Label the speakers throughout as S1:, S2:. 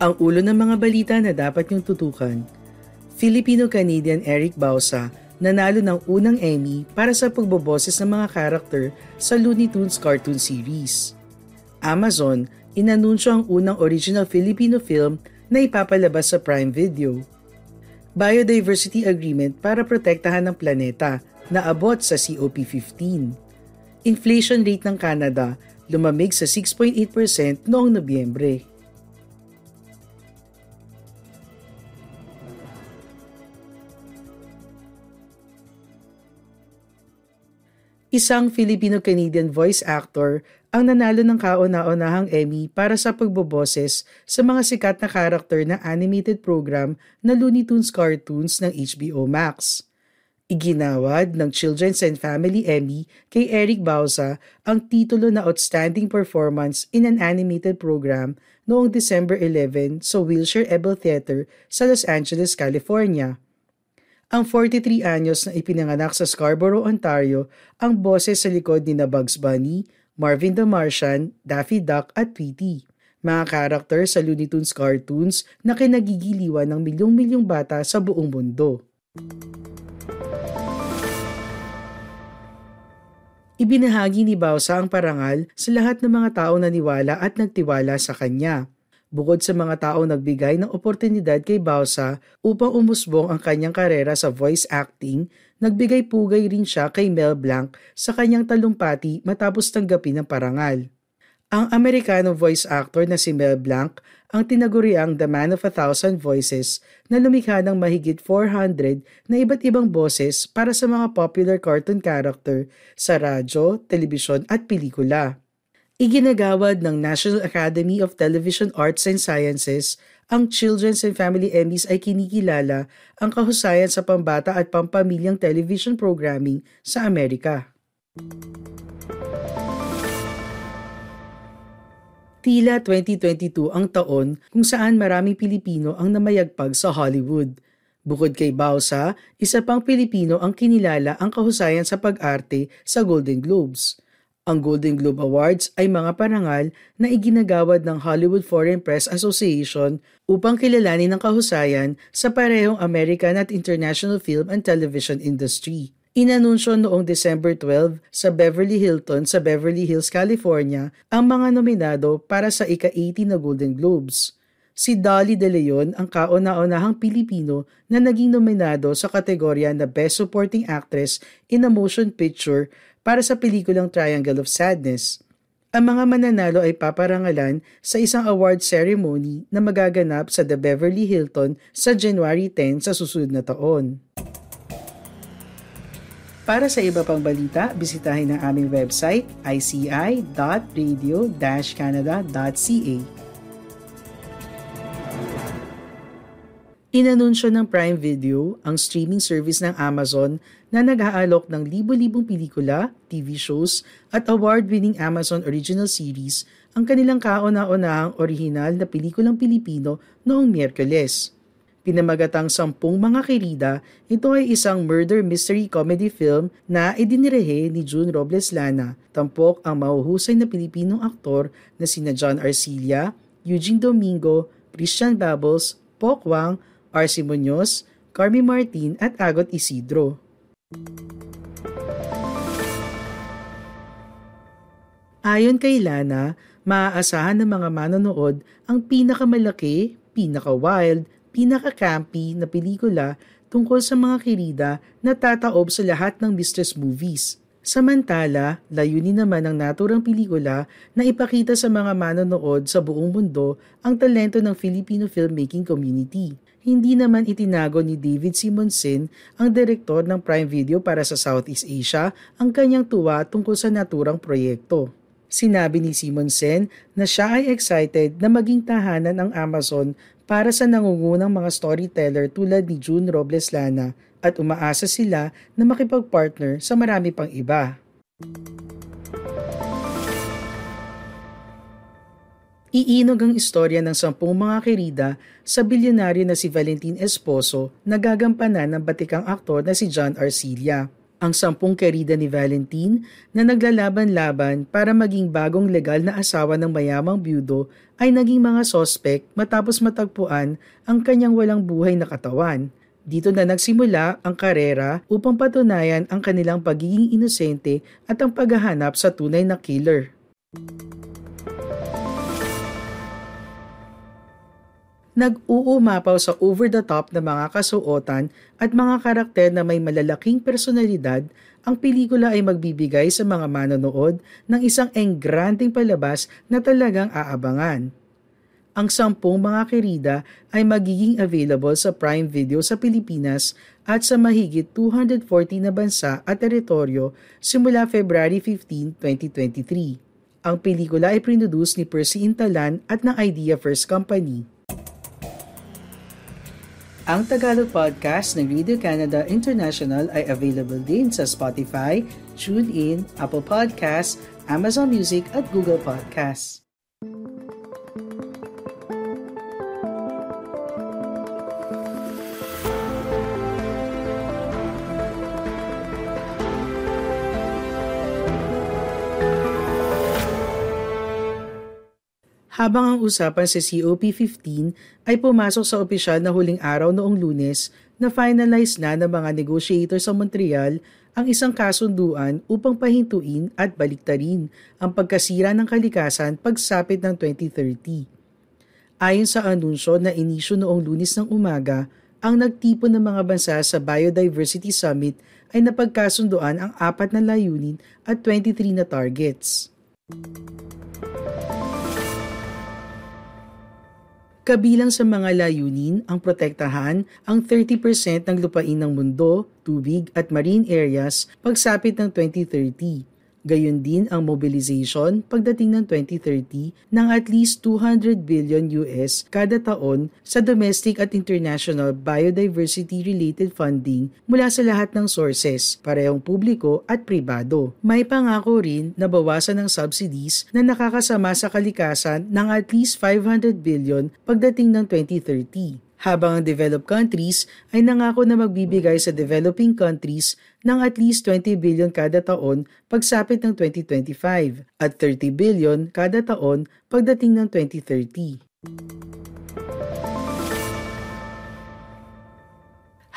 S1: Ang ulo ng mga balita na dapat niyong tutukan. Filipino-Canadian Eric Bausa nanalo ng unang Emmy para sa pagboboses ng mga karakter sa Looney Tunes cartoon series. Amazon inanunsyo ang unang original Filipino film na ipapalabas sa Prime Video. Biodiversity Agreement para protektahan ng planeta na abot sa COP15. Inflation rate ng Canada lumamig sa 6.8% noong Nobyembre. Isang Filipino-Canadian voice actor ang nanalo ng kauna-unahang Emmy para sa pagboboses sa mga sikat na karakter ng animated program na Looney Tunes cartoons ng HBO Max. Iginawad ng Children's and Family Emmy kay Eric Bauza ang titulo na Outstanding Performance in an Animated Program noong December 11 sa Wilshire Ebel Theater sa Los Angeles, California. Ang 43 anyos na ipinanganak sa Scarborough, Ontario, ang boses sa likod ni na Bugs Bunny, Marvin the Martian, Daffy Duck at Tweety. Mga karakter sa Looney Tunes cartoons na kinagigiliwan ng milyong-milyong bata sa buong mundo. Ibinahagi ni Bausa ang parangal sa lahat ng mga tao na niwala at nagtiwala sa kanya. Bukod sa mga taong nagbigay ng oportunidad kay Bausa upang umusbong ang kanyang karera sa voice acting, nagbigay pugay rin siya kay Mel Blanc sa kanyang talumpati matapos tanggapin ng parangal. Ang Amerikano voice actor na si Mel Blanc ang tinaguriang The Man of a Thousand Voices na lumikha ng mahigit 400 na iba't ibang boses para sa mga popular cartoon character sa radyo, telebisyon at pelikula. Iginagawad ng National Academy of Television Arts and Sciences ang Children's and Family Emmys ay kinikilala ang kahusayan sa pambata at pampamilyang television programming sa Amerika. Tila 2022 ang taon kung saan maraming Pilipino ang namayagpag sa Hollywood. Bukod kay Bausa, isa pang Pilipino ang kinilala ang kahusayan sa pag-arte sa Golden Globes. Ang Golden Globe Awards ay mga parangal na iginagawad ng Hollywood Foreign Press Association upang kilalanin ang kahusayan sa parehong American at international film and television industry. Inanunsyo noong December 12 sa Beverly Hilton sa Beverly Hills, California ang mga nominado para sa ika-80 na Golden Globes. Si Dolly De Leon ang kauna-unahang Pilipino na naging nominado sa kategorya na Best Supporting Actress in a Motion Picture para sa pelikulang Triangle of Sadness. Ang mga mananalo ay paparangalan sa isang award ceremony na magaganap sa The Beverly Hilton sa January 10 sa susunod na taon. Para sa iba pang balita, bisitahin ang aming website ici.radio-canada.ca. Inanunsyo ng Prime Video, ang streaming service ng Amazon, na nag-aalok ng libo-libong pelikula, TV shows at award-winning Amazon Original Series ang kanilang kauna-unahang orihinal na pelikulang Pilipino noong Miyerkules. Pinamagatang sampung mga kirida, ito ay isang murder mystery comedy film na idinirehe ni June Robles Lana. Tampok ang mahuhusay na Pilipinong aktor na sina John Arcilia, Eugene Domingo, Christian Babbles, Pok Wang, RC Munoz, Carmi Martin at Agot Isidro. Ayon kay Lana, maaasahan ng mga manonood ang pinakamalaki, pinaka-wild, pinaka-campy na pelikula tungkol sa mga kirida na tataob sa lahat ng mistress movies. Samantala, layunin naman ng naturang pelikula na ipakita sa mga manonood sa buong mundo ang talento ng Filipino filmmaking community. Hindi naman itinago ni David Simonsen, ang direktor ng Prime Video para sa Southeast Asia, ang kanyang tuwa tungkol sa naturang proyekto. Sinabi ni Simonsen na siya ay excited na maging tahanan ng Amazon para sa nangungunang mga storyteller tulad ni June Robles Lana at umaasa sila na makipag-partner sa marami pang iba. Iinog ang istorya ng sampung mga kerida sa bilyonaryo na si Valentin Esposo na gagampanan ng batikang aktor na si John Arcilia. Ang sampung kerida ni Valentin na naglalaban-laban para maging bagong legal na asawa ng mayamang byudo ay naging mga sospek matapos matagpuan ang kanyang walang buhay na katawan. Dito na nagsimula ang karera upang patunayan ang kanilang pagiging inosente at ang paghahanap sa tunay na killer. Nag-uumapaw sa over-the-top na mga kasuotan at mga karakter na may malalaking personalidad, ang pelikula ay magbibigay sa mga manonood ng isang engranding palabas na talagang aabangan. Ang sampung mga kerida ay magiging available sa Prime Video sa Pilipinas at sa mahigit 240 na bansa at teritoryo simula February 15, 2023. Ang pelikula ay produce ni Percy Intalan at ng Idea First Company. Ang Tagalog podcast ng Radio Canada International ay available din sa Spotify, TuneIn, Apple Podcasts, Amazon Music at Google Podcasts. Habang ang usapan sa COP15 ay pumasok sa opisyal na huling araw noong lunes na finalize na ng mga negotiator sa Montreal ang isang kasunduan upang pahintuin at baliktarin ang pagkasira ng kalikasan pagsapit ng 2030. Ayon sa anunsyo na inisyo noong lunes ng umaga, ang nagtipon ng mga bansa sa Biodiversity Summit ay napagkasunduan ang apat na layunin at 23 na targets. Kabilang sa mga layunin ang protektahan ang 30% ng lupain ng mundo, tubig at marine areas pagsapit ng 2030 Gayon din ang mobilization pagdating ng 2030 ng at least 200 billion US kada taon sa domestic at international biodiversity-related funding mula sa lahat ng sources, parehong publiko at pribado. May pangako rin na bawasan ng subsidies na nakakasama sa kalikasan ng at least 500 billion pagdating ng 2030 habang ang developed countries ay nangako na magbibigay sa developing countries ng at least 20 billion kada taon pagsapit ng 2025 at 30 billion kada taon pagdating ng 2030.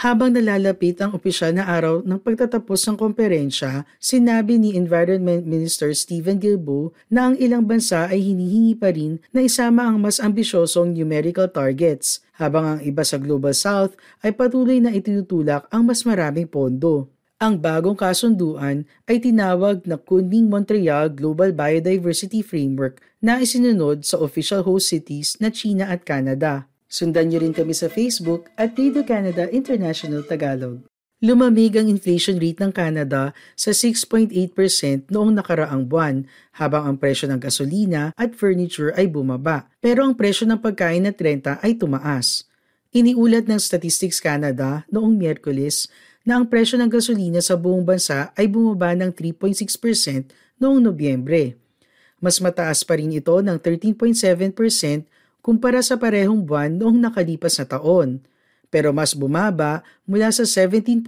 S1: Habang nalalapit ang opisyal na araw ng pagtatapos ng komperensya, sinabi ni Environment Minister Stephen Guilbeault na ang ilang bansa ay hinihingi pa rin na isama ang mas ambisyosong numerical targets, habang ang iba sa Global South ay patuloy na itinutulak ang mas maraming pondo. Ang bagong kasunduan ay tinawag na Kunming-Montreal Global Biodiversity Framework na isinunod sa official host cities na China at Canada. Sundan niyo rin kami sa Facebook at Radio Canada International Tagalog. Lumamig ang inflation rate ng Canada sa 6.8% noong nakaraang buwan, habang ang presyo ng gasolina at furniture ay bumaba. Pero ang presyo ng pagkain at renta ay tumaas. Iniulat ng Statistics Canada noong Miyerkules na ang presyo ng gasolina sa buong bansa ay bumaba ng 3.6% noong Nobyembre. Mas mataas pa rin ito ng 13.7% kumpara sa parehong buwan noong nakalipas na taon, pero mas bumaba mula sa 17.8%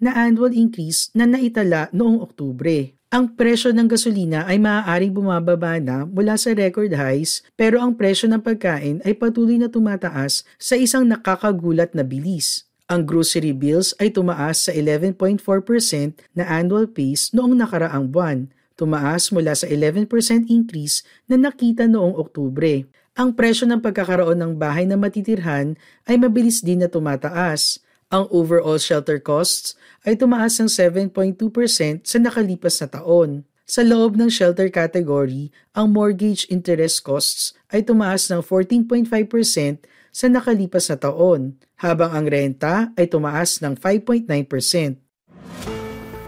S1: na annual increase na naitala noong Oktubre. Ang presyo ng gasolina ay maaaring bumababa na mula sa record highs pero ang presyo ng pagkain ay patuloy na tumataas sa isang nakakagulat na bilis. Ang grocery bills ay tumaas sa 11.4% na annual pace noong nakaraang buwan, tumaas mula sa 11% increase na nakita noong Oktubre ang presyo ng pagkakaroon ng bahay na matitirhan ay mabilis din na tumataas. Ang overall shelter costs ay tumaas ng 7.2% sa nakalipas na taon. Sa loob ng shelter category, ang mortgage interest costs ay tumaas ng 14.5% sa nakalipas na taon, habang ang renta ay tumaas ng 5.9%.